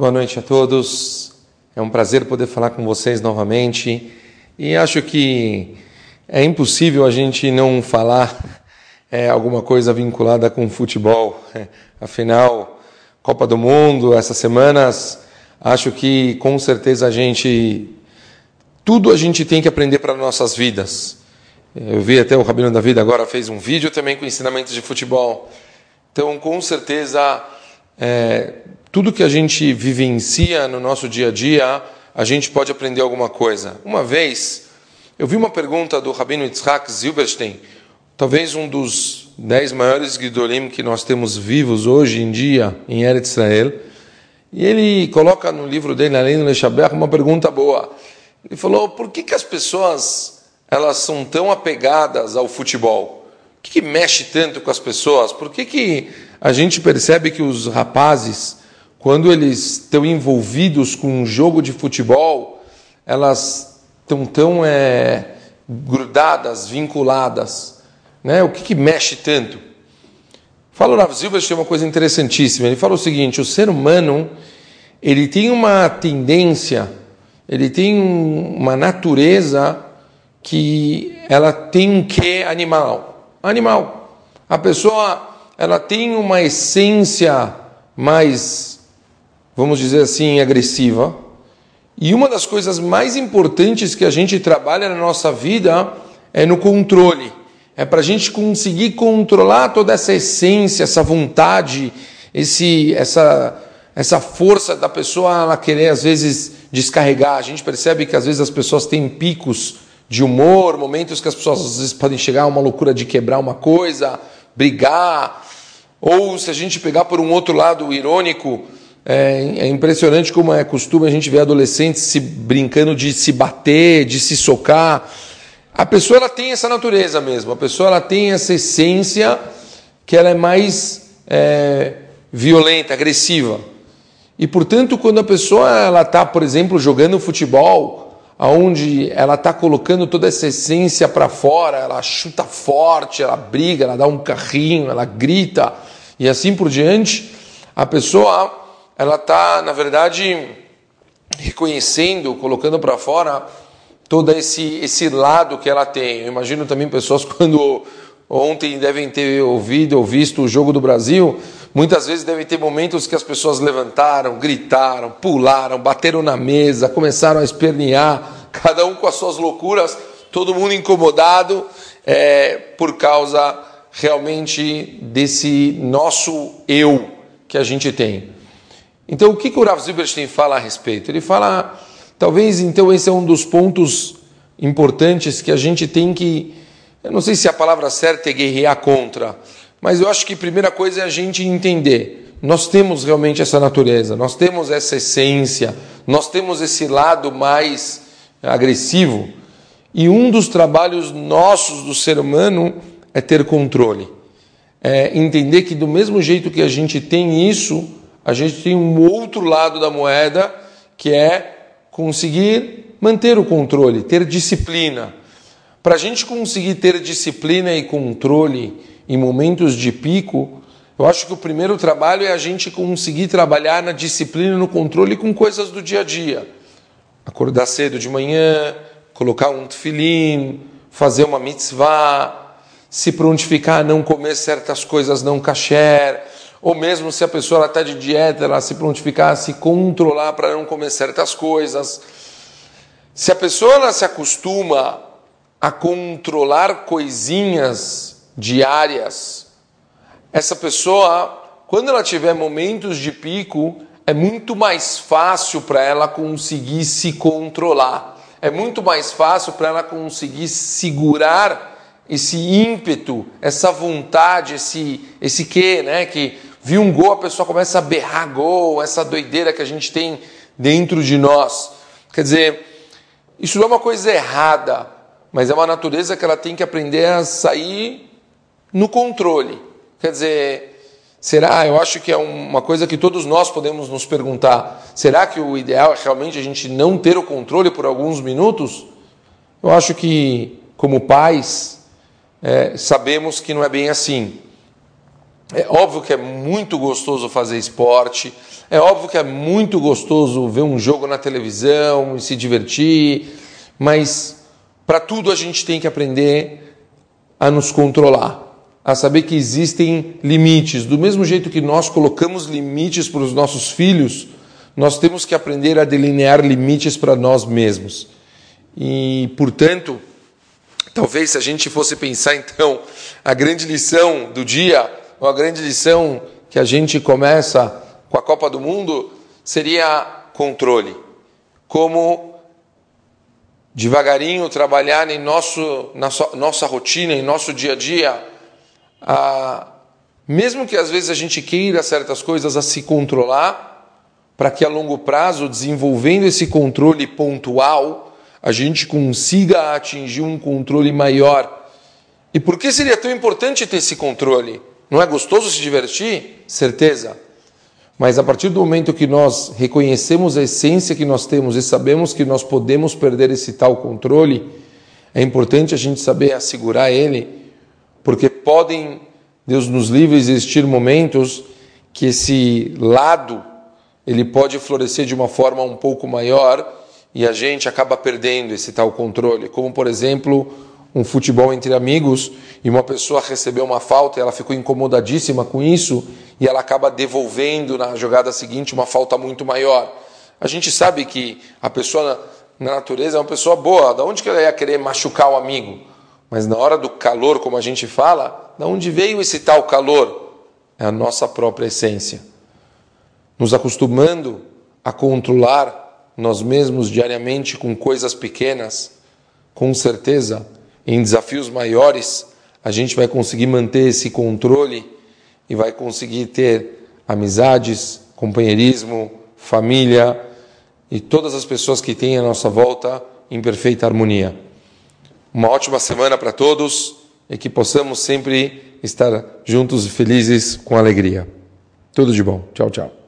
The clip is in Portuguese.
Boa noite a todos. É um prazer poder falar com vocês novamente. E acho que é impossível a gente não falar é, alguma coisa vinculada com futebol. É, afinal, Copa do Mundo, essas semanas, acho que com certeza a gente. Tudo a gente tem que aprender para nossas vidas. Eu vi até o Rabino da Vida agora fez um vídeo também com ensinamentos de futebol. Então, com certeza, é, tudo que a gente vivencia no nosso dia a dia, a gente pode aprender alguma coisa. Uma vez, eu vi uma pergunta do Rabino Yitzhak Zilberstein, talvez um dos dez maiores Gidolim que nós temos vivos hoje em dia em Eretz Israel, e ele coloca no livro dele, além do Lechabech, uma pergunta boa. Ele falou, por que, que as pessoas elas são tão apegadas ao futebol? O que, que mexe tanto com as pessoas? Por que, que a gente percebe que os rapazes quando eles estão envolvidos com um jogo de futebol, elas estão tão é, grudadas, vinculadas. Né? O que, que mexe tanto? Fala o Rav Zilber, uma coisa interessantíssima. Ele fala o seguinte: o ser humano ele tem uma tendência, ele tem uma natureza que ela tem um quê animal. Animal. A pessoa ela tem uma essência mais vamos dizer assim, agressiva. E uma das coisas mais importantes que a gente trabalha na nossa vida é no controle. É para a gente conseguir controlar toda essa essência, essa vontade, esse, essa, essa força da pessoa ela querer às vezes descarregar. A gente percebe que às vezes as pessoas têm picos de humor, momentos que as pessoas às vezes podem chegar a uma loucura de quebrar uma coisa, brigar. Ou se a gente pegar por um outro lado irônico, é, é, impressionante como é costume a gente ver adolescentes se brincando de se bater, de se socar. A pessoa ela tem essa natureza mesmo, a pessoa ela tem essa essência que ela é mais é, violenta, agressiva. E portanto, quando a pessoa ela está, por exemplo, jogando futebol, aonde ela está colocando toda essa essência para fora, ela chuta forte, ela briga, ela dá um carrinho, ela grita e assim por diante, a pessoa ela está, na verdade, reconhecendo, colocando para fora todo esse, esse lado que ela tem. Eu imagino também pessoas quando ontem devem ter ouvido ou visto o Jogo do Brasil, muitas vezes devem ter momentos que as pessoas levantaram, gritaram, pularam, bateram na mesa, começaram a espernear, cada um com as suas loucuras, todo mundo incomodado é, por causa realmente desse nosso eu que a gente tem. Então, o que, que o Rav Zilberstein fala a respeito? Ele fala, talvez, então, esse é um dos pontos importantes que a gente tem que, eu não sei se a palavra certa é guerrear contra, mas eu acho que a primeira coisa é a gente entender. Nós temos realmente essa natureza, nós temos essa essência, nós temos esse lado mais agressivo. E um dos trabalhos nossos do ser humano é ter controle. É entender que, do mesmo jeito que a gente tem isso, a gente tem um outro lado da moeda que é conseguir manter o controle, ter disciplina. Para a gente conseguir ter disciplina e controle em momentos de pico, eu acho que o primeiro trabalho é a gente conseguir trabalhar na disciplina, no controle com coisas do dia a dia. Acordar cedo de manhã, colocar um tefilim, fazer uma mitzvah, se prontificar a não comer certas coisas não kasher, ou mesmo se a pessoa está de dieta, ela se prontificar se controlar para não comer certas coisas. Se a pessoa se acostuma a controlar coisinhas diárias, essa pessoa, quando ela tiver momentos de pico, é muito mais fácil para ela conseguir se controlar. É muito mais fácil para ela conseguir segurar esse ímpeto, essa vontade, esse esse quê, né, que viu um gol, a pessoa começa a berrar gol, essa doideira que a gente tem dentro de nós. Quer dizer, isso não é uma coisa errada, mas é uma natureza que ela tem que aprender a sair no controle. Quer dizer, será? Eu acho que é uma coisa que todos nós podemos nos perguntar. Será que o ideal é realmente a gente não ter o controle por alguns minutos? Eu acho que, como pais, é, sabemos que não é bem assim. É óbvio que é muito gostoso fazer esporte, é óbvio que é muito gostoso ver um jogo na televisão e se divertir, mas para tudo a gente tem que aprender a nos controlar, a saber que existem limites. Do mesmo jeito que nós colocamos limites para os nossos filhos, nós temos que aprender a delinear limites para nós mesmos. E, portanto, talvez se a gente fosse pensar então a grande lição do dia, ou a grande lição que a gente começa com a Copa do Mundo, seria controle. Como devagarinho trabalhar em nosso, na nossa rotina, em nosso dia a dia, a, mesmo que às vezes a gente queira certas coisas, a se controlar, para que a longo prazo, desenvolvendo esse controle pontual, a gente consiga atingir um controle maior. E por que seria tão importante ter esse controle? Não é gostoso se divertir? Certeza. Mas a partir do momento que nós reconhecemos a essência que nós temos e sabemos que nós podemos perder esse tal controle, é importante a gente saber assegurar ele, porque podem, Deus nos livre, existir momentos que esse lado ele pode florescer de uma forma um pouco maior e a gente acaba perdendo esse tal controle. Como, por exemplo, um futebol entre amigos e uma pessoa recebeu uma falta e ela ficou incomodadíssima com isso e ela acaba devolvendo na jogada seguinte uma falta muito maior. A gente sabe que a pessoa na natureza é uma pessoa boa, da onde que ela ia querer machucar o amigo? Mas na hora do calor, como a gente fala, da onde veio esse tal calor? É a nossa própria essência nos acostumando a controlar nós mesmos diariamente com coisas pequenas, com certeza, em desafios maiores, a gente vai conseguir manter esse controle e vai conseguir ter amizades, companheirismo, família e todas as pessoas que têm à nossa volta em perfeita harmonia. Uma ótima semana para todos e que possamos sempre estar juntos e felizes com alegria. Tudo de bom. Tchau, tchau.